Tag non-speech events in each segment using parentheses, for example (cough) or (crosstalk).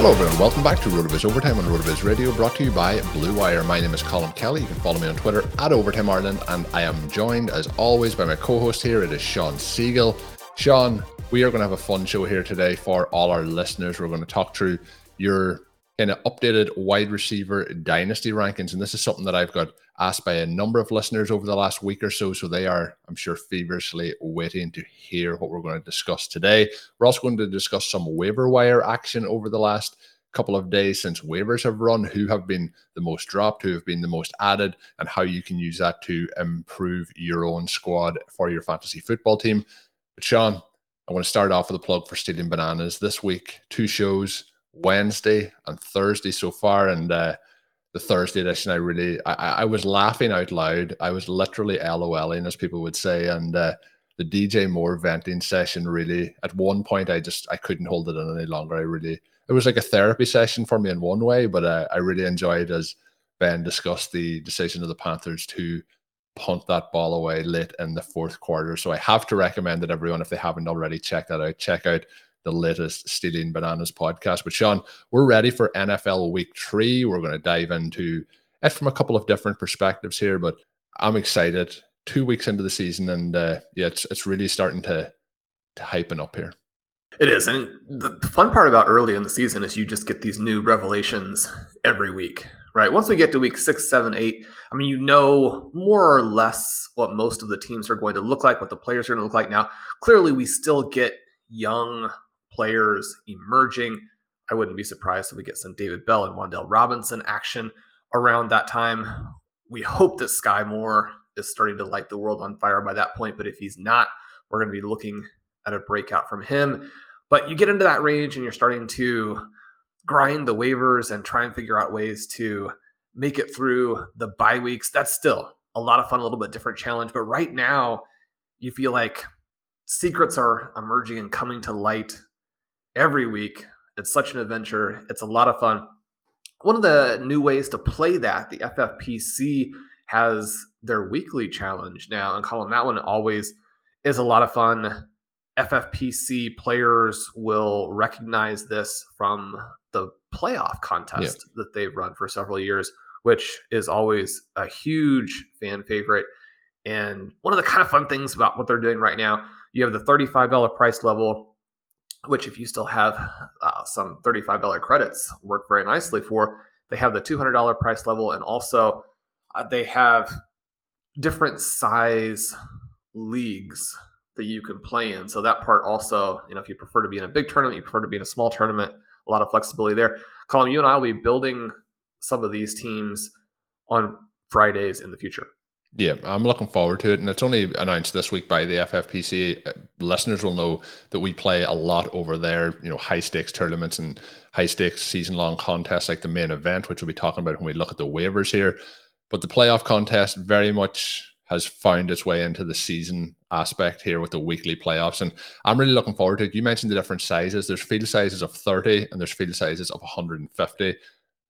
Hello, everyone. Welcome back to RotoViz Overtime on RotoViz Radio, brought to you by Blue Wire. My name is Colm Kelly. You can follow me on Twitter at Overtime Ireland, and I am joined, as always, by my co-host here. It is Shawn Siegele. Shawn, we are going to have a fun show here today for all our listeners. We're going to talk through your of updated wide receiver dynasty rankings, and this is something that I've got asked by a number of listeners over the last week or so. So they are, I'm sure, feverishly waiting to hear what we're going to discuss today. We're also going to discuss some waiver wire action over the last couple of days since waivers have run, who have been the most dropped, who have been the most added, and how you can use that to improve your own squad for your fantasy football team. But Shawn, I want to start off with a plug for Stealing Bananas this week. Two shows, Wednesday and Thursday so far, and uh, the Thursday edition, I really, I, I was laughing out loud. I was literally LOLing, as people would say, and uh, the DJ Moore venting session really, at one point, I just, I couldn't hold it in any longer. I really, it was like a therapy session for me in one way, but uh, I really enjoyed as Ben discussed the decision of the Panthers to punt that ball away late in the fourth quarter. So I have to recommend that everyone, if they haven't already checked that out, check out the latest Stealing Bananas podcast. But Shawn, we're ready for NFL week three. We're going to dive into it from a couple of different perspectives here, but I'm excited. Two weeks into the season, and uh, yeah, it's it's really starting to to hypen up here. It is. And the fun part about early in the season is you just get these new revelations every week, right? Once we get to week six, seven, eight, I mean, you know more or less what most of the teams are going to look like, what the players are going to look like. Now, clearly, we still get young players emerging. I wouldn't be surprised if we get some David Bell and Wan'Dale Robinson action around that time. We hope that Skyy Moore is starting to light the world on fire by that point, but if he's not, we're going to be looking at a breakout from him. But you get into that range and you're starting to grind the waivers and try and figure out ways to make it through the bye weeks. That's still a lot of fun, a little bit different challenge. But right now, you feel like secrets are emerging and coming to light every week. It's such an adventure. It's a lot of fun. One of the new ways to play that, the FFPC has their weekly challenge now. And Colm, that one always is a lot of fun. FFPC players will recognize this from the playoff contest yeah. that they've run for several years, which is always a huge fan favorite. And one of the kind of fun things about what they're doing right now, you have the $35 price level, which, if you still have uh, some $35 credits, work very nicely for. They have the $200 price level, and also uh, they have different size leagues that you can play in. So that part also, you know, if you prefer to be in a big tournament, you prefer to be in a small tournament, a lot of flexibility there. Colm, you and I will be building some of these teams on Fridays in the future. Yeah, I'm looking forward to it. And it's only announced this week by the FFPC. Uh, listeners will know that we play a lot over there, you know, high stakes tournaments and high stakes season long contests like the main event, which we'll be talking about when we look at the waivers here. But the playoff contest very much has found its way into the season aspect here with the weekly playoffs. And I'm really looking forward to it. You mentioned the different sizes. There's field sizes of 30 and there's field sizes of 150.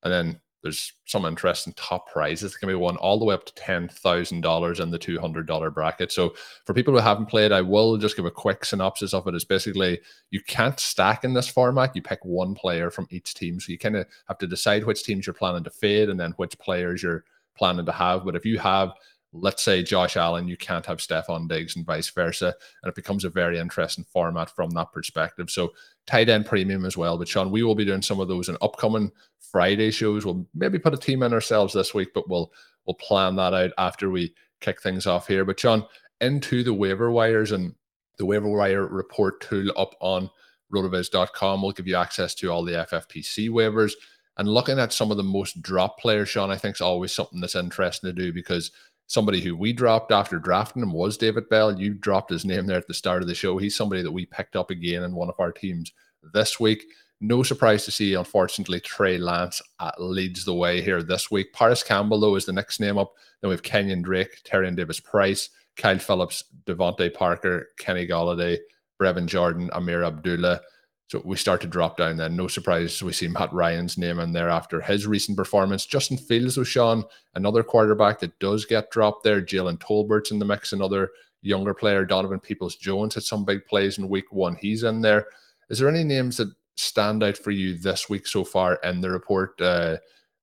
And then there's some interesting top prizes that can be won all the way up to $10,000 in the $200 bracket. So for people who haven't played, I will just give a quick synopsis of it. It's basically you can't stack in this format. You pick one player from each team. So you kind of have to decide which teams you're planning to fade and then which players you're planning to have. But if you have let's say Josh Allen, you can't have Stefon Diggs and vice versa. And it becomes a very interesting format from that perspective. So tight end premium as well. But Shawn, we will be doing some of those in upcoming Friday shows. We'll maybe put a team in ourselves this week, but we'll we'll plan that out after we kick things off here. But Shawn, into the waiver wires and the waiver wire report tool up on rotoviz.com will give you access to all the FFPC waivers. And looking at some of the most drop players, Shawn, I think is always something that's interesting to do because somebody who we dropped after drafting him was David Bell. You dropped his name there at the start of the show. He's somebody that we picked up again in one of our teams this week. No surprise to see, unfortunately, Trey Lance leads the way here this week. Parris Campbell, though, is the next name up. Then we have Kenyon Drake, Tyrion Davis Price, Kyle Philips, DeVante Parker, Kenny Golladay, Brevin Jordan, Ameer Abdullah. So we start to drop down then. No surprise we see Matt Ryan's name in there after his recent performance. Justin Fields with Shawn, another quarterback that does get dropped there. Jalen Tolbert's in the mix, another younger player. Donovan Peoples Jones had some big plays in week one. He's in there. Is there any names that stand out for you this week so far in the report? Uh,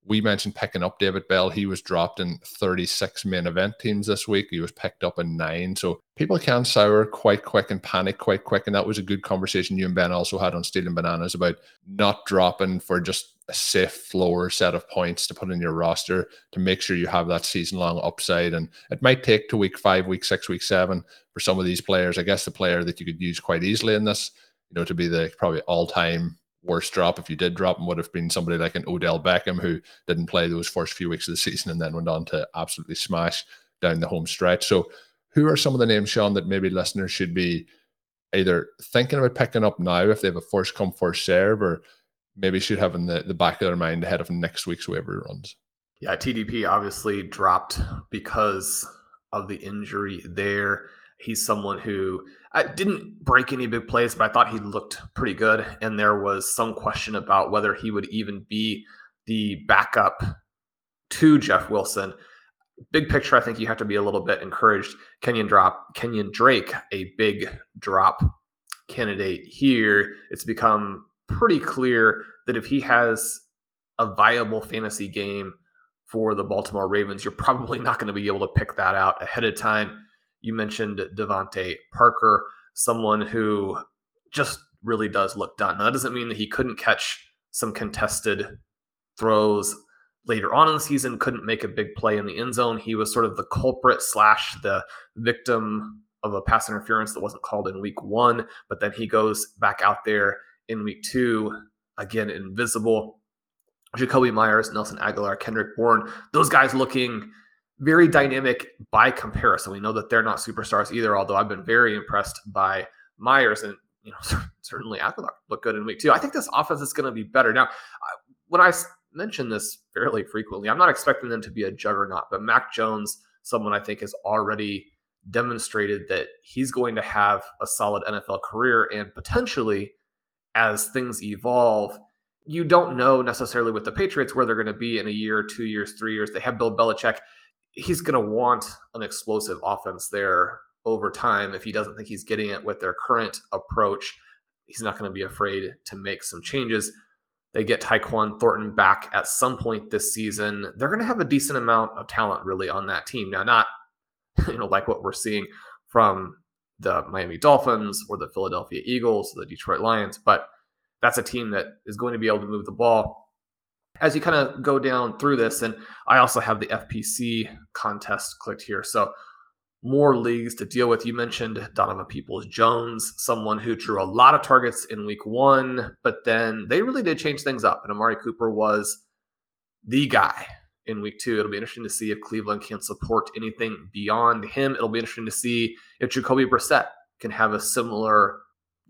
we mentioned picking up David Bell. He was dropped in 36 main event teams this week. He was picked up in nine. So people can sour quite quick and panic quite quick. And that was a good conversation you and Ben also had on Stealing Bananas about not dropping for just a safe floor set of points to put in your roster to make sure you have that season long upside. And it might take to week five, week six, week seven for some of these players. I guess the player that you could use quite easily in this, you know, to be the probably all time worst drop if you did drop him would have been somebody like an Odell Beckham who didn't play those first few weeks of the season and then went on to absolutely smash down the home stretch. So, who are some of the names, Shawn, that maybe listeners should be either thinking about picking up now if they have a first come first serve, or maybe should have in the, the back of their mind ahead of next week's waiver runs? Yeah, TDP obviously dropped because of the injury there. He's someone who I didn't break any big plays, but I thought he looked pretty good. And there was some question about whether he would even be the backup to Jeff Wilson. Big picture, I think you have to be a little bit encouraged. Kenyon drop, Kenyon Drake, a big drop candidate here. It's become pretty clear that if he has a viable fantasy game for the Baltimore Ravens, you're probably not going to be able to pick that out ahead of time. You mentioned DeVante Parker, someone who just really does look done. Now, that doesn't mean that he couldn't catch some contested throws later on in the season, couldn't make a big play in the end zone. He was sort of the culprit slash the victim of a pass interference that wasn't called in week one, but then he goes back out there in week two, again, invisible. Jakobi Meyers, Nelson Agholor, Kendrick Bourne, those guys looking very dynamic by comparison. We know that they're not superstars either, although I've been very impressed by Meyers and you know (laughs) certainly Agholor look good in week two. I think this offense is going to be better. Now, when I mention this fairly frequently, I'm not expecting them to be a juggernaut, but Mac Jones, someone I think has already demonstrated that he's going to have a solid NFL career and potentially as things evolve, you don't know necessarily with the Patriots where they're going to be in a year, two years, three years. They have Bill Belichick he's going to want an explosive offense there over time. If he doesn't think he's getting it with their current approach, he's not going to be afraid to make some changes. They get Tyquan Thornton back at some point this season. They're going to have a decent amount of talent really on that team. Now, not (laughs) you know like what we're seeing from the Miami Dolphins or the Philadelphia Eagles, or the Detroit Lions, but that's a team that is going to be able to move the ball as you kind of go down through this, and I also have the FPC contest clicked here. So more leagues to deal with. You mentioned Donovan Peoples Jones, someone who drew a lot of targets in week one, but then they really did change things up. And Amari Cooper was the guy in week two. It'll be interesting to see if Cleveland can support anything beyond him. It'll be interesting to see if Jacoby Brissett can have a similar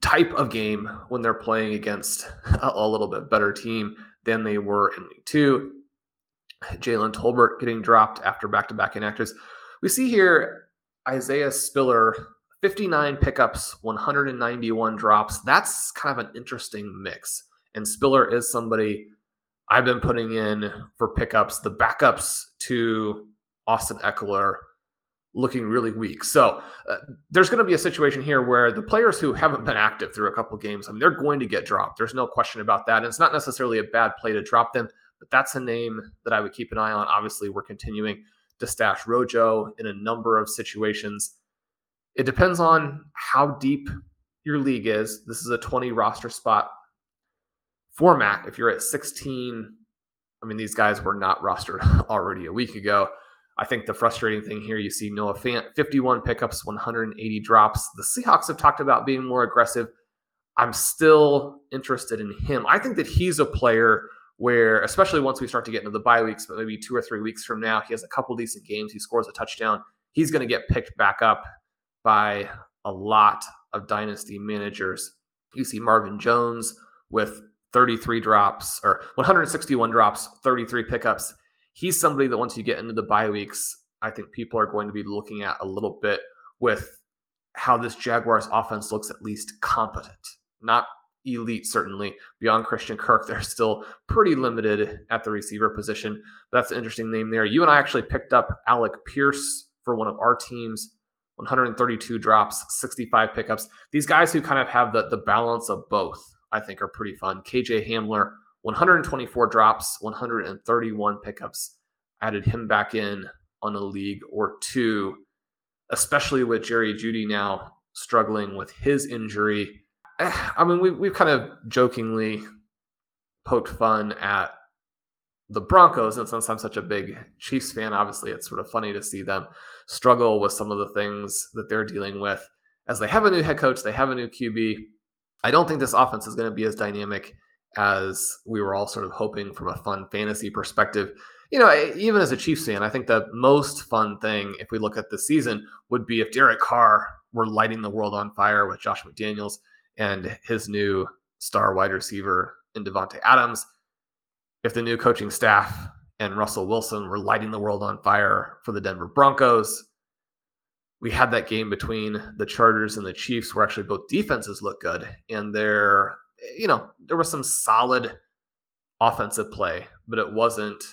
type of game when they're playing against a, little bit better team than they were in League two. Jalen Tolbert getting dropped after back to back inactives. We see here Isaiah Spiller, 59 pickups, 191 drops. That's kind of an interesting mix. And Spiller is somebody I've been putting in for pickups the backups to Austin Ekeler looking really weak. So uh, there's going to be a situation here where the players who haven't been active through a couple games, I mean, they're going to get dropped. There's no question about that. And it's not necessarily a bad play to drop them, but that's a name that I would keep an eye on. Obviously, we're continuing to stash Rojo in a number of situations. It depends on how deep your league is. This is a 20 roster spot format. If you're at 16, I mean, these guys were not rostered (laughs) already a week ago. I think the frustrating thing here, you see Noah Fant, 51 pickups, 180 drops. The Seahawks have talked about being more aggressive. I'm still interested in him. I think that he's a player where, especially once we start to get into the bye weeks, but maybe two or three weeks from now, he has a couple decent games, he scores a touchdown. He's going to get picked back up by a lot of dynasty managers. You see Marvin Jones with 33 drops or 161 drops, 33 pickups he's somebody that once you get into the bye weeks, I think people are going to be looking at a little bit with how this Jaguars offense looks at least competent, not elite, certainly. Beyond Christian Kirk, (laughs) they're still pretty limited at the receiver position. That's an interesting name there. You and I actually picked up Alec Pierce for one of our teams. 132 drops, 65 pickups. These guys who kind of have the, the balance of both, I think, are pretty fun. KJ Hamler, 124 drops, 131 pickups. Added him back in on a league or two, especially with Jerry Jeudy now struggling with his injury. Eh, I mean, we, we've kind of jokingly poked fun at the Broncos, and since I'm such a big Chiefs fan, obviously it's sort of funny to see them struggle with some of the things that they're dealing with as they have a new head coach, they have a new QB. I don't think this offense is going to be as dynamic as we were all sort of hoping from a fun fantasy perspective. You know, even as a Chiefs fan, I think the most fun thing, if we look at the season, would be if Derek Carr were lighting the world on fire with Josh McDaniels and his new star wide receiver in Davante Adams. If the new coaching staff and Russell Wilson were lighting the world on fire for the Denver Broncos. We had that game between the Chargers and the Chiefs where actually both defenses look good and they're you know, there was some solid offensive play, but it wasn't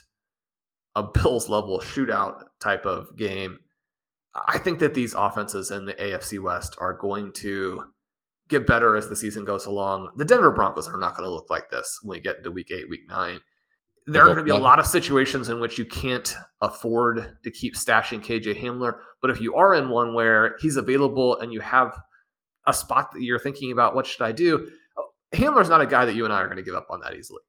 a (laughs) Bills level shootout type of game. I think that these offenses in the AFC West are going to get better as the season goes along. The Denver Broncos are not going to look like this when we get into week eight, week nine. There are going to be a lot of situations in which you can't afford to keep stashing KJ Hamler. But if you are in one where he's available and you have a spot that you're thinking about, what should I do? Hamler's not a guy that you and I are going to give up on that easily.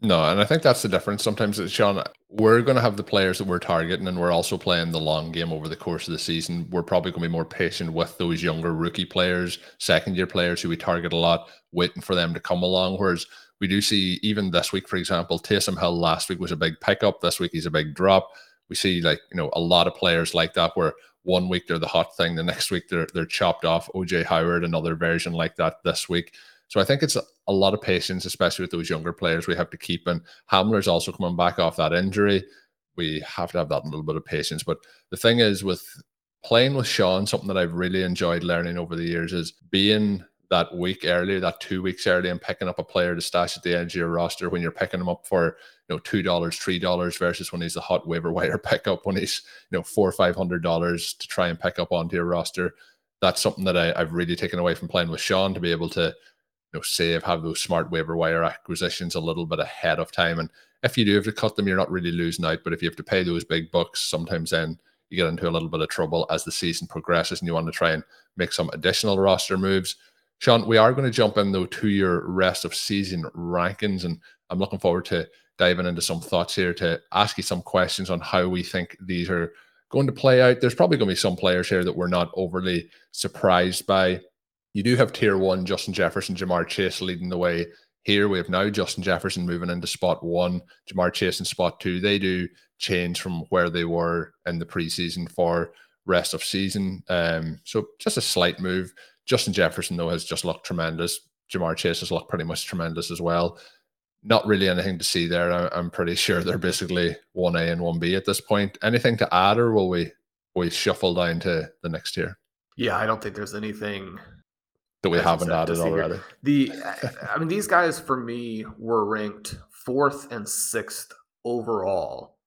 No, and I think that's the difference. Sometimes, it's, Shawn, we're going to have the players that we're targeting, and we're also playing the long game over the course of the season. We're probably going to be more patient with those younger rookie players, second year players who we target a lot, waiting for them to come along. Whereas we do see, even this week, for example, Taysom Hill last week was a big pickup. This week, he's a big drop. We see, like, you know, a lot of players like that where one week they're the hot thing, the next week they're, they're chopped off. OJ Howard, another version like that this week. So I think it's a, lot of patience, especially with those younger players we have to keep. And Hamler's also coming back off that injury. We have to have that little bit of patience. But the thing is, with playing with Shawn, something that I've really enjoyed learning over the years is being that week earlier, that two weeks early, and picking up a player to stash at the edge of your roster when you're picking him up for you know two dollars, three dollars versus when he's a hot waiver wire (laughs) pickup when he's you know four or five hundred dollars to try and pick up onto your roster. That's something that I, I've really taken away from playing with Shawn to be able to know, save, have those smart waiver wire acquisitions a little bit ahead of time. And if you do have to cut them, you're not really losing out. But if you have to pay those big bucks, sometimes then you get into a little bit of trouble as the season progresses and you want to try and make some additional roster moves. Shawn, we are going to jump in though to your rest of season rankings, and I'm looking forward to diving into some thoughts here to ask you some questions on how we think these are going to play out. There's probably going to be some players here that we're not overly surprised by. You do have tier one, Justin Jefferson, Ja'Marr Chase leading the way here. We have now Justin Jefferson moving into spot one, Ja'Marr Chase in spot two. They do change from where they were in the preseason for rest of season. Um, so just a slight move. Justin Jefferson, though, has just looked tremendous. Ja'Marr Chase has looked pretty much tremendous as well. Not really anything to see there. I'm pretty sure they're basically 1A and 1B at this point. Anything to add, or will we we shuffle down to the next tier? Yeah, I don't think there's anything that we haven't added already. The, I mean, these guys for me were ranked fourth and sixth overall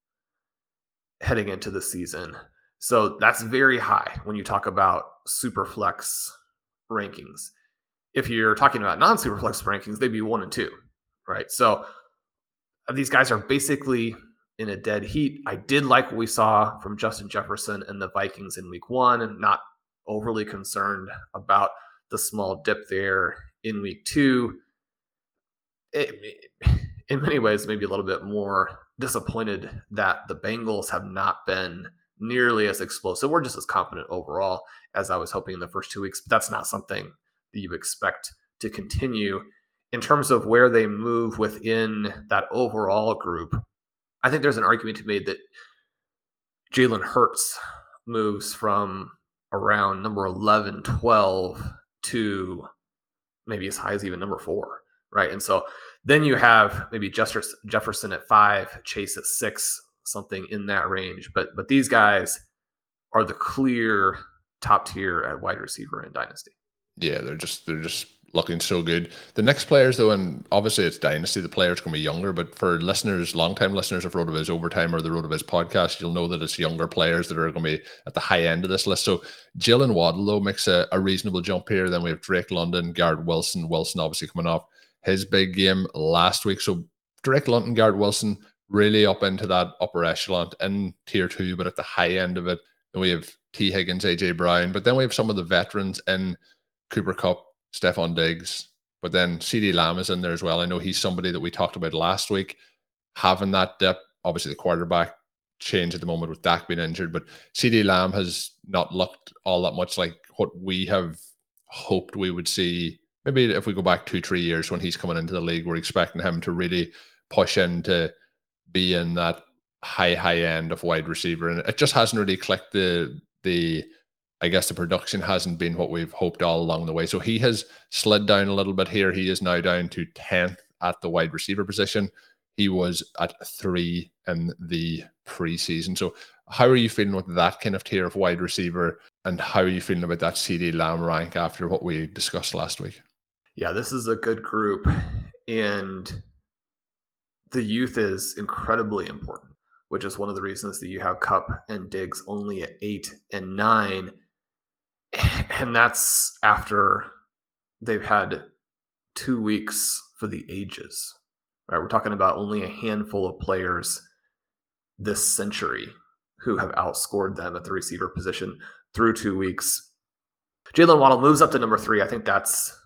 heading into the season. So that's very high when you talk about super flex rankings. If you're talking about non super flex rankings, they'd be one and two, right? So these guys are basically in a dead heat. I did like what we saw from Justin Jefferson and the Vikings in week one, and not overly concerned about the small dip there in week two. It, in many ways, maybe a little bit more disappointed that the Bengals have not been nearly as explosive. We're just as confident overall as I was hoping in the first two weeks, but that's not something that you expect to continue. In terms of where they move within that overall group, I think there's an argument to be made that Jalen Hurts moves from around number 11, 12 to maybe as high as even number four, right? And so then you have maybe Jefferson at five, Chase at six, something in that range. But but these guys are the clear top tier at wide receiver in Dynasty. Yeah, they're just they're just looking so good. The next players, though, and obviously it's Dynasty, the players can be younger, but for listeners, long-time listeners of RotoViz Overtime or the RotoViz podcast, you'll know that it's younger players that are going to be at the high end of this list. So Jaylen Waddle, though, makes a, a reasonable jump here. Then we have Drake London, Garrett Wilson. Wilson obviously coming off his big game last week. So Drake London, Garrett Wilson, really up into that upper echelon in tier two, but at the high end of it. And we have Tee Higgins, AJ Brown, but then we have some of the veterans in Cooper Kupp, Stefon Diggs, but then CeeDee Lamb is in there as well. I know he's somebody that we talked about last week, having that dip. Obviously, the quarterback change at the moment with Dak being injured, but CeeDee Lamb has not looked all that much like what we have hoped we would see. Maybe if we go back two, three years when he's coming into the league, we're expecting him to really push into be in that high, high end of wide receiver. And it just hasn't really clicked the the I guess the production hasn't been what we've hoped all along the way. So he has slid down a little bit here. He is now down to 10th at the wide receiver position. He was at three in the preseason. So, how are you feeling with that kind of tier of wide receiver? And how are you feeling about that CeeDee Lamb rank after what we discussed last week? Yeah, this is a good group. And the youth is incredibly important, which is one of the reasons that you have Kupp and Diggs only at eight and nine (laughs) and that's after they've had two weeks for the ages. Right, we're talking about only a handful of players this century who have outscored them at the receiver position through two weeks. Jaylen Waddle moves up to number three. I think that's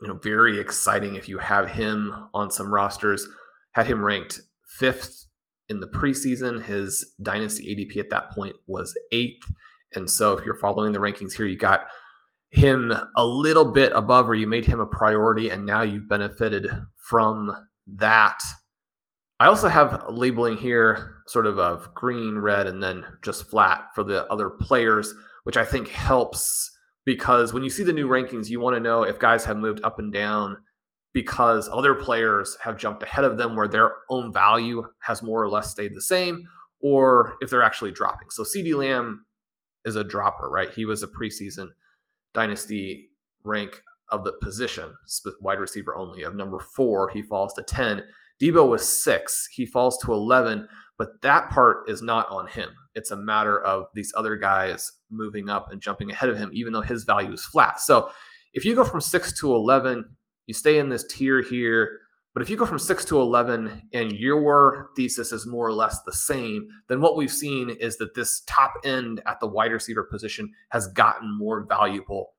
you know very exciting if you have him on some rosters. Had him ranked fifth in the preseason. His dynasty ADP at that point was eighth. And so if you're following the rankings here, you got him a little bit above or you made him a priority and now you've benefited from that. I also have labeling here sort of of green, red, and then just flat for the other players, which I think helps because when you see the new rankings, you want to know if guys have moved up and down because other players have jumped ahead of them where their own value has more or less stayed the same, or if they're actually dropping. So CeeDee Lamb is a dropper, right? He was a preseason dynasty rank of the position, wide receiver only, of number four. He falls to 10. Deebo was six. He falls to 11, but that part is not on him. It's a matter of these other guys moving up and jumping ahead of him, even though his value is flat. So if you go from six to 11, you stay in this tier here. But if you go from six to 11 and your thesis is more or less the same, then what we've seen is that this top end at the wide receiver position has gotten more valuable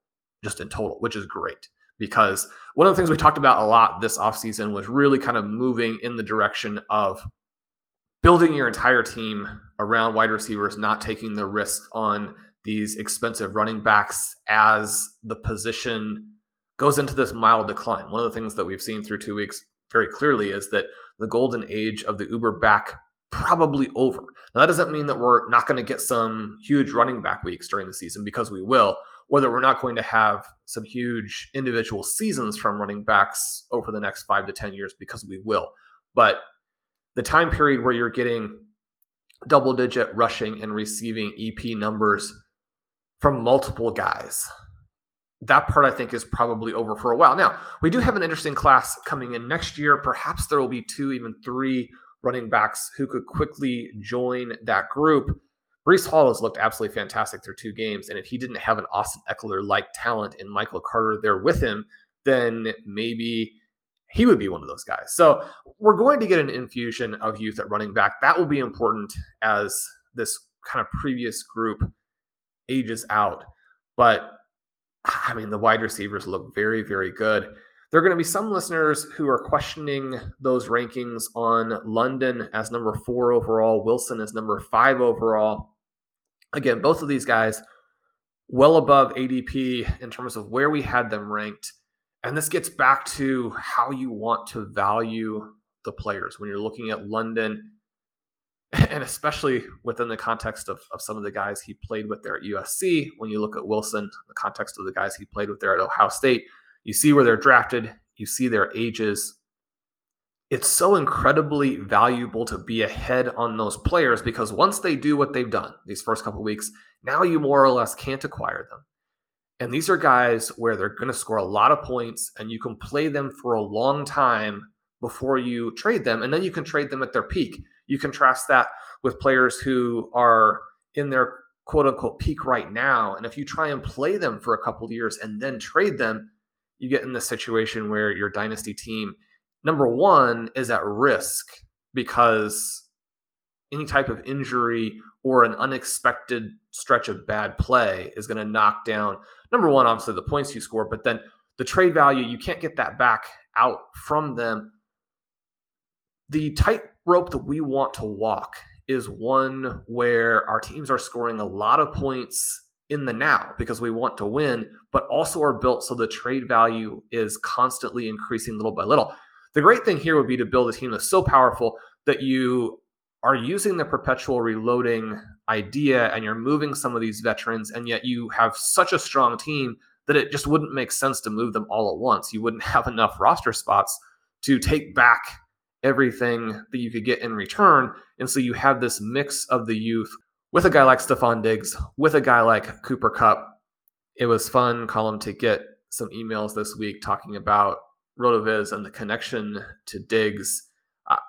just in total, which is great. Because one of the things we talked about a lot this offseason was really kind of moving in the direction of building your entire team around wide receivers, not taking the risk on these expensive running backs as the position goes into this mild decline. One of the things that we've seen through two weeks very clearly is that the golden age of the Uber back probably over. Now, that doesn't mean that we're not going to get some huge running back weeks during the season because we will, or that we're not going to have some huge individual seasons from running backs over the next five to 10 years because we will. But the time period where you're getting double digit rushing and receiving EP numbers from multiple guys that part I think is probably over for a while. Now, we do have an interesting class coming in next year. Perhaps there will be two, even three running backs who could quickly join that group. Breece Hall has looked absolutely fantastic through two games. And if he didn't have an Austin Ekeler like talent in Michael Carter there with him, then maybe he would be one of those guys. So we're going to get an infusion of youth at running back. That will be important as this kind of previous group ages out. But I mean, the wide receivers look very, very good. There are going to be some listeners who are questioning those rankings on London as number four overall, Wilson as number five overall. Again, both of these guys well above ADP in terms of where we had them ranked. And this gets back to how you want to value the players when you're looking at London (laughs) and especially within the context of, of some of the guys he played with there at USC, when you look at Wilson, the context of the guys he played with there at Ohio State, you see where they're drafted, you see their ages. It's so incredibly valuable to be ahead on those players because once they do what they've done these first couple weeks, now you more or less can't acquire them. And these are guys where they're going to score a lot of points and you can play them for a long time before you trade them. And then you can trade them at their peak you contrast that with players who are in their quote unquote peak right now. And if you try and play them for a couple years and then trade them, you get in the situation where your dynasty team, number one, is at risk because any type of injury or an unexpected stretch of bad play is going to knock down, number one, obviously the points you score, but then the trade value, you can't get that back out from them. The tight rope that we want to walk is one where our teams are scoring a lot of points in the now because we want to win, but also are built so the trade value is constantly increasing little by little. The great thing here would be to build a team that's so powerful that you are using the perpetual reloading idea and you're moving some of these veterans, and yet you have such a strong team that it just wouldn't make sense to move them all at once. You wouldn't (laughs) have enough roster spots to take back everything that you could get in return. And so you have this mix of the youth with a guy like Stefon Diggs, with a guy like Cooper Kupp. It was fun, Colm, to get some emails this week talking about RotoViz and the connection to Diggs.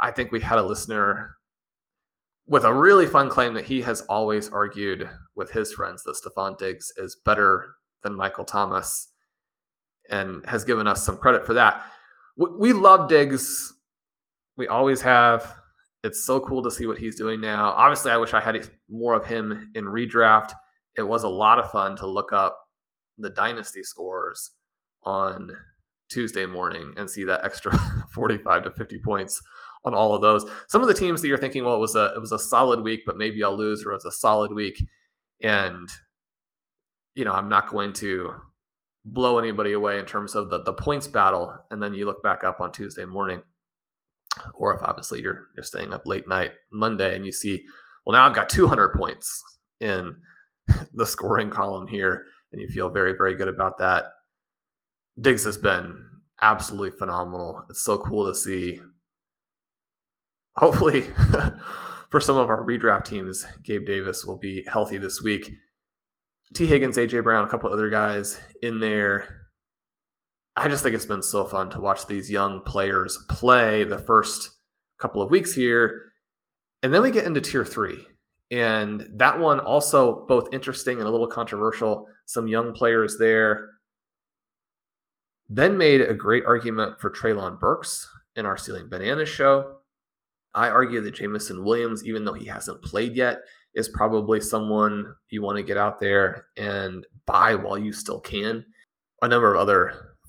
I think we had a listener with a really fun claim that he has always argued with his friends that Stefon Diggs is better than Michael Thomas and has given us some credit for that. We love Diggs we always have. It's so cool to see what he's doing now. Obviously, I wish I had more of him in redraft. It was a lot of fun to look up the dynasty scores on Tuesday morning and see that extra (laughs) 45 to 50 points on all of those. Some of the teams that you're thinking, well, it was a it was a solid week, but maybe I'll lose, or it was a solid week, and you know I'm not going to blow anybody away in terms of the the points battle. And then you look back up on Tuesday morning or if obviously you're you're staying up late night Monday and you see, well, now I've got 200 points in (laughs) the scoring column here, and you feel very very good about that. Diggs has been absolutely phenomenal. It's so cool to see. Hopefully, (laughs) for some of our redraft teams, Gabe Davis will be healthy this week. Tee Higgins, AJ Brown, a couple other guys in there I just think it's been so fun to watch these young players play the first couple of weeks here. And then we get into tier three. And that one also both interesting and a little controversial. Some young players there. Then made a great argument for Treylon Burks in our Stealing Bananas show. I argue that Jameson Williams, even though he hasn't played yet, is probably someone you want to get out there and buy while you still can. A number of other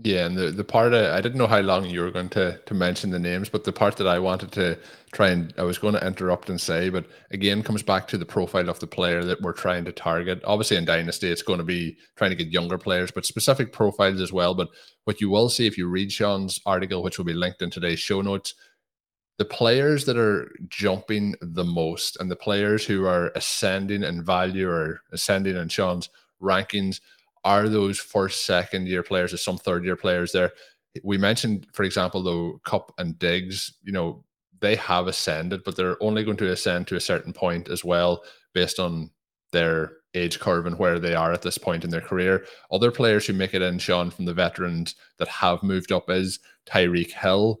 Yeah, and the, the part I, I didn't know how long you were going to to mention the names, but the part that I wanted to try and I was going to interrupt and say, but again comes back to the profile of the player that we're trying to target. Obviously in Dynasty it's going to be trying to get younger players, but specific profiles as well. But what you will see if you read Shawn's article, which will be linked in today's show notes, the players that are jumping the most and the players who are ascending in value or ascending in Shawn's rankings are those first, second year players, or some third year players there. We mentioned, for example, though, Kupp and Diggs, you know, they have ascended, but they're only going to ascend to a certain point as well, based on their age curve and where they are at this point in their career. Other players who make it in, Shawn, from the veterans that have moved up is Tyreek Hill.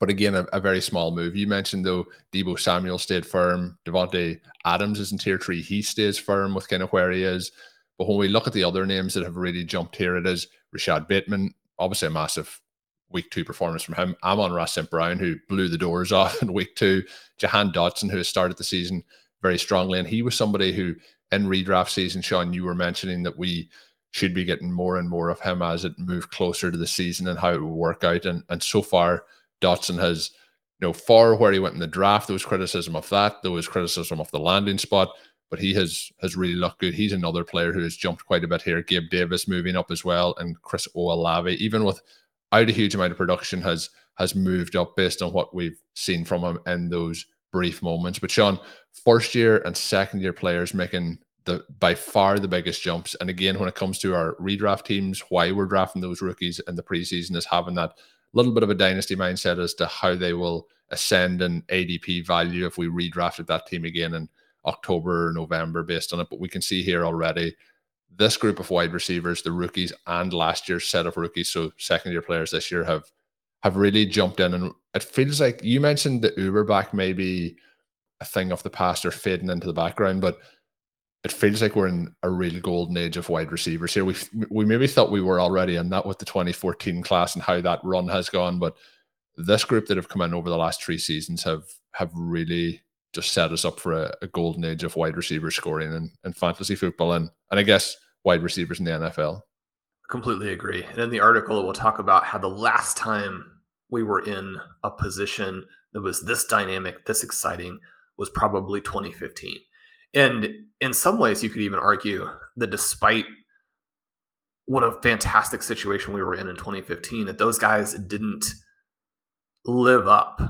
But again, a, a, very small move. You mentioned though Deebo Samuel stayed firm. Davante Adams is in tier three. He stays firm with kind of where he is. But when we look at the other names that have really jumped here, it is Rashod Bateman, obviously a massive week two performance from him. Amon-Ra St. Brown, who blew the doors (laughs) off in week two. Jahan Dotson, who has started the season very strongly. And he was somebody who, in redraft season, Shawn, you were mentioning that we should be getting more and more of him as it moved closer to the season and how it will work out. And, and so far, Dotson has, you know, far where he went in the draft, there was criticism of that. There was criticism of the landing spot but he has has really looked good. He's another player who has jumped quite a bit here. Gabe Davis moving up as well, and Chris Olave, even with out a huge amount of production, has has moved up based on what we've seen from him in those brief moments. But Shawn, first year and second year players making the by far the biggest jumps. And again, when it comes to our redraft teams, why we're drafting those rookies in the preseason is having that little bit of a dynasty mindset as to how they will ascend in ADP value if we redrafted that team again. And October November based on it. But we can see here already this group of wide receivers, the rookies and last year's set of rookies, so second year players this year have have really jumped in. And it feels like you mentioned the Uber back maybe a thing of the past or fading into the background, but it feels like we're in a real golden age of wide receivers here. We we maybe thought we were already, and that with the 2014 class and how that run has gone, but this group that have come in over the last three seasons have have really just set us up for a, a golden age of wide receiver scoring and, and fantasy football and, and I guess wide receivers in the NFL. Completely agree. And in the article, it will talk about how the last time we were in a position that was this dynamic, this exciting, was probably 2015. And in some ways, you could even argue that despite what a fantastic situation we were in in 2015, that those guys didn't live up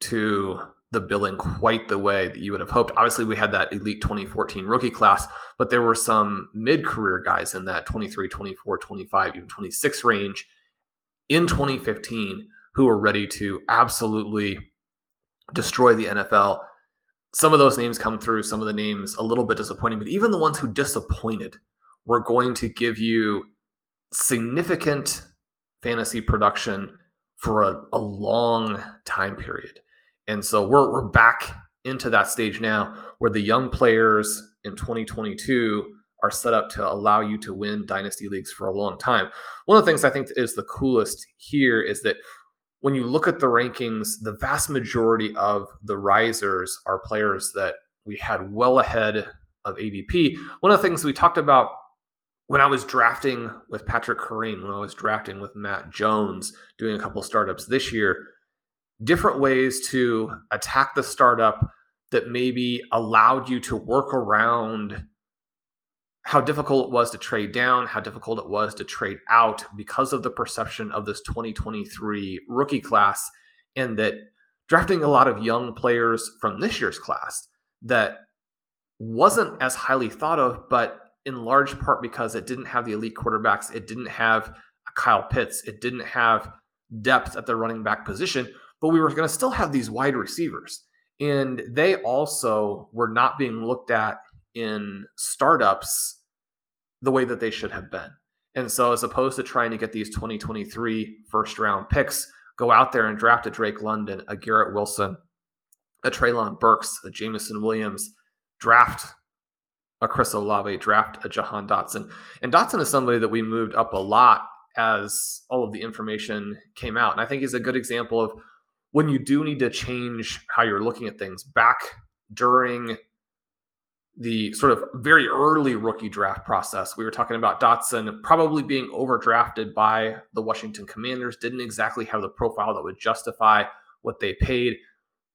to the billing quite the way that you would have hoped. Obviously, we had that elite 2014 rookie class, but there were some mid career guys in that 23, 24, 25, even 26 range in 2015 who were ready to absolutely destroy the NFL. Some of those names come through, some of the names a little bit disappointing, but even the ones who disappointed were going to give you significant fantasy production for a, a long time period. And so we're, we're back into that stage now where the young players in 2022 are set up to allow you to win dynasty leagues for a long time. One of the things I think is the coolest here is that when you look at the rankings, the vast majority of the risers are players that we had well ahead of ADP. One of the things we talked about when I was drafting with Patrick Kerrane, when I was drafting with Matt Jones, doing a couple startups this year, different ways to attack the startup that maybe allowed you to work around how difficult it was to trade down, how difficult it was to trade out because of the perception of this 2023 rookie class, and that drafting a lot of young players from this year's class that wasn't as highly thought of, but in large part because it didn't have the elite quarterbacks, it didn't have Kyle Pitts, it didn't have depth at the running back position, but we were going to still have these wide receivers. And they also were not being looked at in startups the way that they should have been. And so, as opposed to trying to get these 2023 first round picks, go out there and draft a Drake London, a Garrett Wilson, a Treylon Burks, a Jameson Williams, draft a Chris Olave, draft a Jahan Dotson. And Dotson is somebody that we moved up a lot as all of the information came out. And I think he's a good example of when you do need to change how you're looking at things back during the sort of very early rookie draft process. We were talking about Dotson probably being overdrafted by the Washington Commanders, didn't exactly have the profile that would justify what they paid,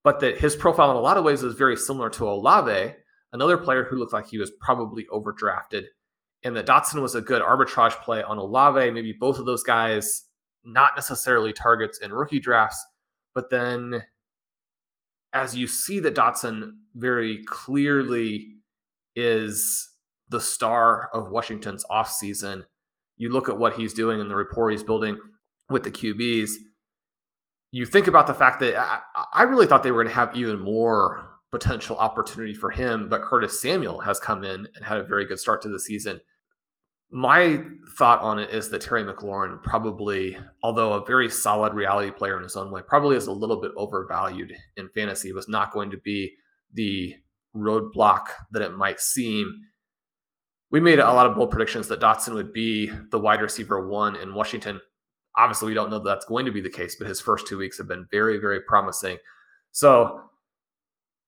but that his profile in a lot of ways is very similar to Olave, another player who looked like he was probably overdrafted, and that Dotson was a good arbitrage play on Olave. Maybe both of those guys, not necessarily targets in rookie drafts, but then as you see that Dotson very clearly is the star of Washington's offseason, you look at what he's doing and the rapport he's building with the QBs. You think about the fact that I, I really thought they were going to have even more potential opportunity for him, but Curtis Samuel has come in and had a very good start to the season my thought on it is that Terry McLaurin probably, although a very solid reality player in his own way, probably is a little bit overvalued in fantasy. Was not going to be the roadblock that it might seem. We made a lot of bold predictions that Dotson would be the wide receiver one in Washington. Obviously, we don't know that that's going to be the case, but his first two weeks have been very, very promising. So,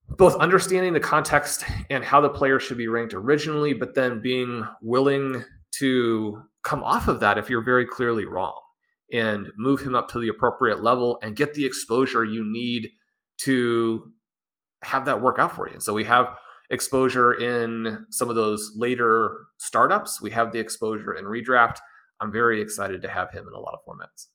both understanding the context and how the player should be ranked originally, but then being willing to come off of that if you're very clearly wrong and move him up to the appropriate level and get the exposure you need to have that work out for you. And so we have exposure in some of those later startups. We have the exposure in redraft. I'm very excited to have him in a lot of formats.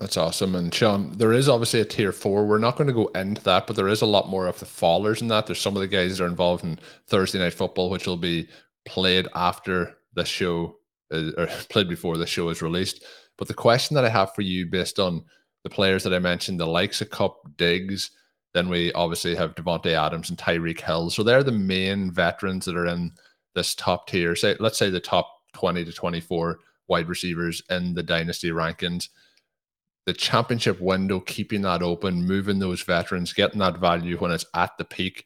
That's awesome. And Shawn, there is obviously a tier four. We're not going to go into that, but there is a lot more of the fallers in that. There's some of the guys that are involved in Thursday night football, which will be played after this show is, or (laughs) played before the show is released. But the question that I have for you, based on the players that I mentioned, the likes of Kupp, Diggs, then we obviously have Davante Adams and Tyreek Hill. So they're the main veterans that are in this top tier. Say, let's say the top 20 to 24 wide receivers in the dynasty rankings. The championship window, keeping that open, moving those veterans, getting that value when it's at the peak.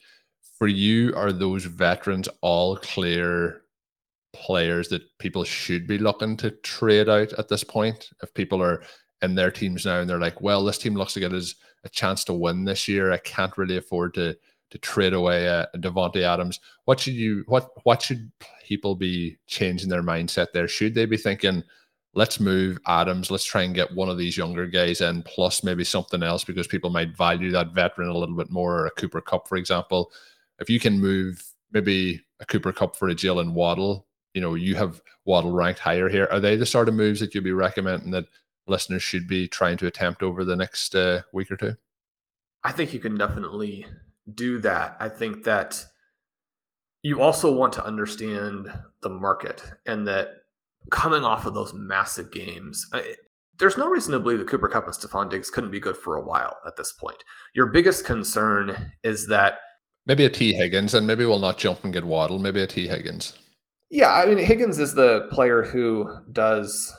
For you, are those veterans all clear players that people should be looking to trade out at this point. If people are in their teams now and they're like, well, this team looks like it has a chance to win this year. I can't really afford to to trade away a, a Davante Adams. What should you what what should people be changing their mindset there? Should they be thinking, let's move Adams, let's try and get one of these younger guys in, plus maybe something else because people might value that veteran a little bit more, or a Cooper Kupp, for example. If you can move maybe a Cooper Kupp for a Jaylen Waddle, you know you have Waddle ranked higher here. Are they the sort of moves that you'd be recommending that listeners should be trying to attempt over the next uh, week or two? I think you can definitely do that. I think that you also want to understand the market and that coming off of those massive games, I, there's no reason to believe that Cooper Kupp and Stefon Diggs couldn't be good for a while at this point. Your biggest concern is that maybe a Tee Higgins, and maybe we'll not jump and get Waddle. Maybe a Tee Higgins. Yeah, I mean Higgins is the player who does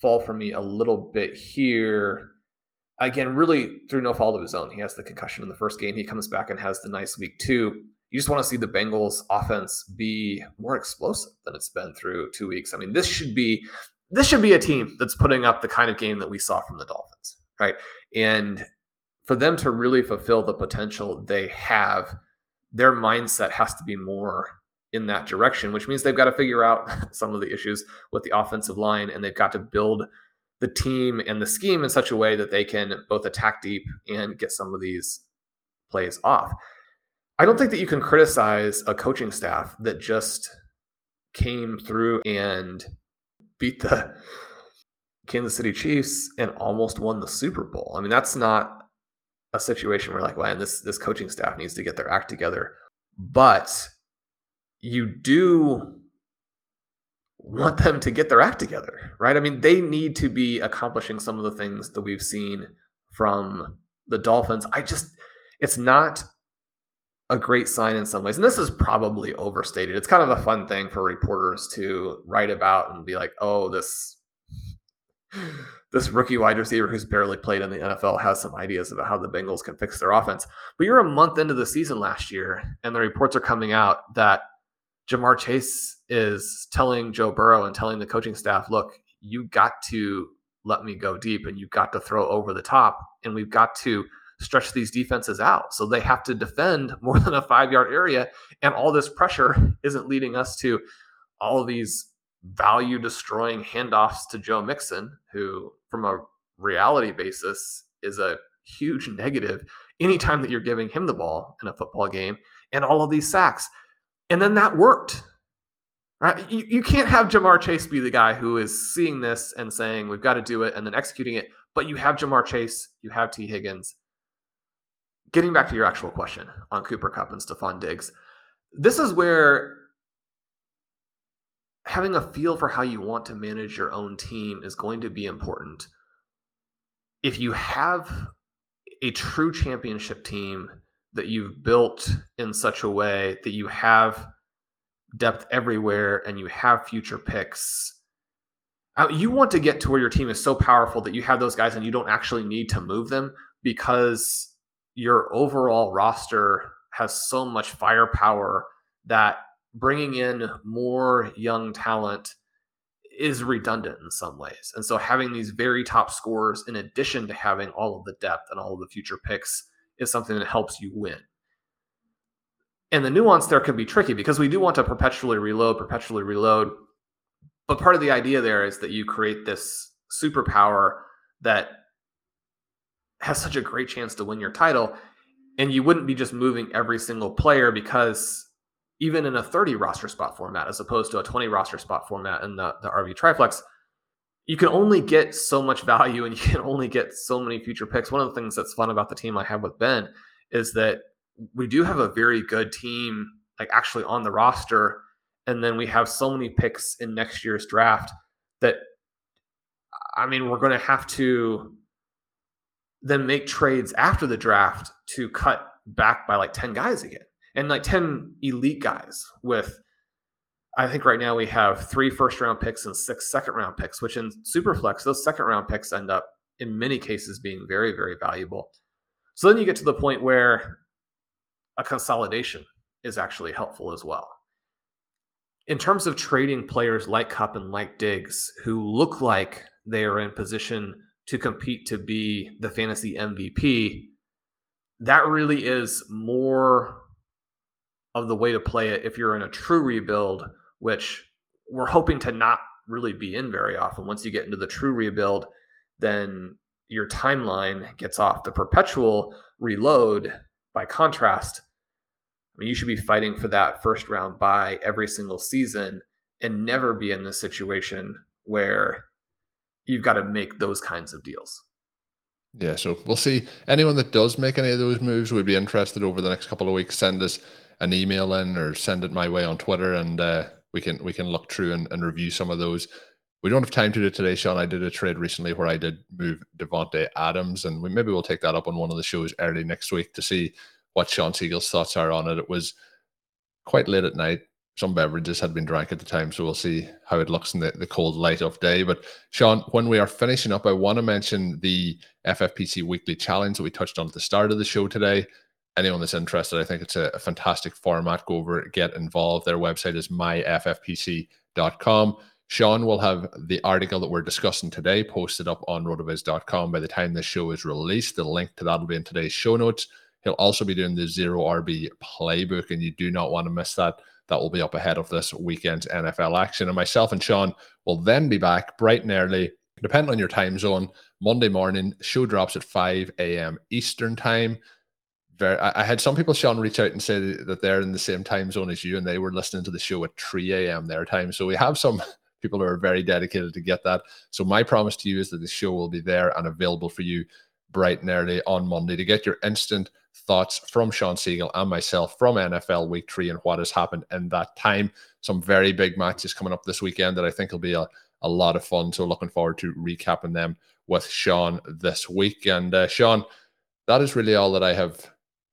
fall for me a little bit here. again, really through no fault of his own. He has the concussion in the first game. He comes back and has the nice week two. You just want to see the Bengals offense be more explosive than it's been through two weeks. I mean, this should be this should be a team that's putting up the kind of game that we saw from the Dolphins, right? And for them to really fulfill the potential they have, their mindset has to be more in that direction, which means they've got to figure out (laughs) some of the issues with the offensive line and they've got to build the team and the scheme in such a way that they can both attack deep and get some of these plays off. I don't think that you can criticize a coaching staff that just came through and beat the (laughs) Kansas City Chiefs and almost won the Super Bowl. I mean, that's not a situation where like, man, this this coaching staff needs to get their act together. But you do want them to get their act together, right? I mean, they need to be accomplishing some of the things that we've seen from the Dolphins. I just, it's not a great sign in some ways. And this is probably overstated. It's kind of a fun thing for reporters to write about and be like, oh, this. This rookie wide receiver who's barely played in the NFL has some ideas about how the Bengals can fix their offense. But you're a month into the season last year, and the reports are coming out that Ja'Marr Chase is telling Joe Burrow and telling the coaching staff, look, you got to let me go deep and you've got to throw over the top and we've got to stretch these defenses out. So they have to defend (laughs) more than a five yard area. And all this pressure (laughs) isn't leading us to all these value destroying handoffs to Joe Mixon, who, from a reality basis, is a huge negative anytime that you're giving him the ball in a football game and all of these sacks. And then that worked. Right? You, you can't have Ja'Marr Chase be the guy who is seeing this and saying, we've got to do it and then executing it. But you have Ja'Marr Chase, you have Tee Higgins. Getting back to your actual question on Cooper Kupp and Stefon Diggs, this is where having a feel for how you want to manage your own team is going to be important. If you have a true championship team that you've built in such a way that you have depth everywhere and you have future picks. Uh, you want to get to where your team is so powerful that you have those guys and you don't actually need to move them because your overall roster has so much firepower that bringing in more young talent is redundant in some ways. And so having these very top scores in addition to having all of the depth and all of the future picks is something that helps you win. And the nuance there can be tricky because we do want to perpetually reload, perpetually reload. But part of the idea there is that you create this superpower that has such a great chance to win your title. And you wouldn't be just moving every single player because even in a 30 roster spot format, as opposed to a 20 roster spot format in the, the RV Triflex, you can only get so much value and you can only get so many future picks. One of the things that's fun about the team I have with Ben is that we do have a very good team, like actually on the roster. And then we have so many picks in next year's draft that, I mean, we're going to have to then make trades after the draft to cut back by like 10 guys again and like 10 elite guys with I think right now we have three first round picks and six second round picks, which in Superflex, those second round picks end up in many cases being very, very valuable. So then you get to the point where a consolidation is actually helpful as well. In terms of trading players like Kupp and like Diggs, who look like they are in position to compete to be the fantasy MVP, that really is more of the way to play it if you're in a true rebuild which we're hoping to not really be in very often. Once you get into the true rebuild, then your timeline gets off. The perpetual reload, by contrast, I mean, you should be fighting for that first round bye every single season and never be in this situation where you've got to make those kinds of deals. Yeah, so we'll see. Anyone that does make any of those moves would be interested over the next couple of weeks. Send us an email in or send it my way on Twitter, and uh, we can we can look through and, and review some of those. We don't have time to do it today, Shawn. I did a trade recently where I did move Davante Adams, and we, maybe we'll take that up on one of the shows early next week to see what Shawn Siegele's thoughts are on it. It was quite late at night, some beverages had been drank at the time, so we'll see how it looks in the, the cold light of day. But Shawn, when we are finishing up, I want to mention the FFPC weekly challenge that we touched on at the start of the show today. Anyone that's interested, I think it's a, a fantastic format. Go over, get involved. Their website is myffpc.com. Shawn will have the article that we're discussing today posted up on rotoviz.com by the time this show is released. The link to that will be in today's show notes. He'll also be doing the zero RB playbook, and you do not want to miss that. That will be up ahead of this weekend's NFL action. And myself and Shawn will then be back bright and early, depending on your time zone, Monday morning. Show drops at 5 a.m. Eastern time. Very, I had some people, Shawn, reach out and say that they're in the same time zone as you, and they were listening to the show at 3 a.m. their time. So we have some (laughs) people who are very dedicated to get that. So my promise to you is that the show will be there and available for you bright and early on Monday to get your instant thoughts from Shawn Siegele and myself from NFL Week Three and what has happened in that time. Some very big matches coming up this weekend that I think will be a, a lot of fun. So looking forward to recapping them with Shawn this week. And uh, Shawn, that is really all that I have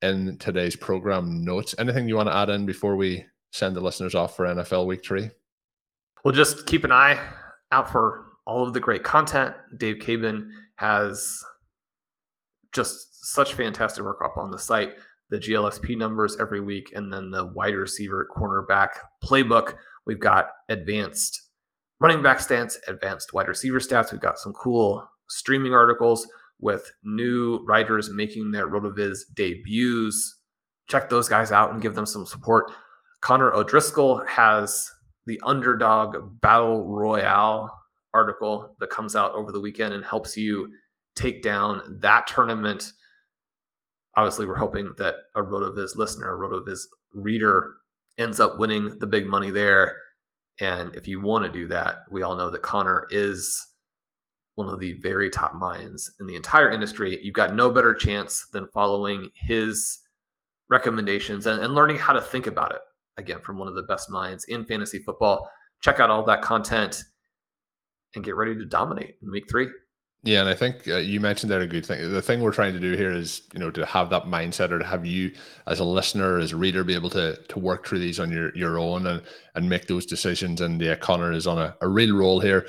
in today's program notes. Anything you want to add in before we send the listeners off for NFL Week Three? Well, just keep an eye out for all of the great content. Dave Caban has just such fantastic work up on the site. The GLSP numbers every week, and then the wide receiver cornerback playbook. We've got advanced running back stats, advanced wide receiver stats. We've got some cool streaming articles with new writers making their RotoViz debuts. Check those guys out and give them some support. Connor O'Driscoll has the underdog battle royale article that comes out over the weekend and helps you take down that tournament. Obviously, we're hoping that a RotoViz listener, a RotoViz reader ends up winning the big money there. And if you want to do that, we all know that Connor is one of the very top minds in the entire industry. You've got no better chance than following his recommendations and, and learning how to think about it again from one of the best minds in fantasy football. Check out all that content and get ready to dominate in week three. Yeah, and I think uh, you mentioned there a good thing. The thing we're trying to do here is, you know, to have that mindset, or to have you as a listener, as a reader, be able to to work through these on your your own and and make those decisions. And yeah, Connor is on a, a real roll here.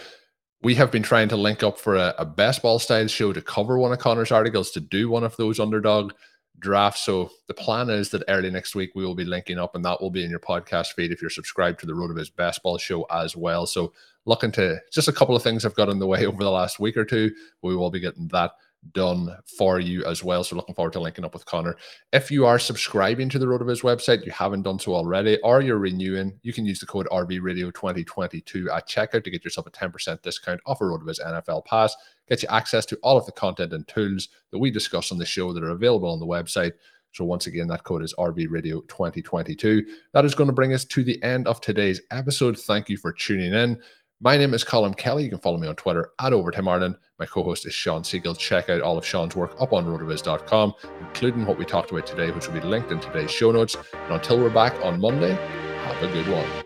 We have been trying to link up for a, a best ball style show to cover one of Connor's articles to do one of those underdog drafts. So the plan is that early next week we will be linking up, and that will be in your podcast feed if you're subscribed to the RotoViz Best Ball Show as well. So looking to just a couple of things I've got in the way (laughs) over the last week or two. We will be getting that done for you as well. So looking forward to linking up with Connor. If you are subscribing to the RotoViz website, you haven't done so already, or you're renewing, you can use the code RV Radio 2022 at checkout to get yourself a 10% discount off a RotoViz NFL Pass. Get you access to all of the content and tools that we discuss on the show that are available on the website. So once again, that code is RV Radio 2022. That is going to bring us to the end of today's episode. Thank you for tuning in. My name is Colm Kelly. You can follow me on Twitter at Overtime. My co host is Shawn Siegele. Check out all of Shawn's work up on rotoviz.com, including what we talked about today, which will be linked in today's show notes. And until we're back on Monday, have a good one.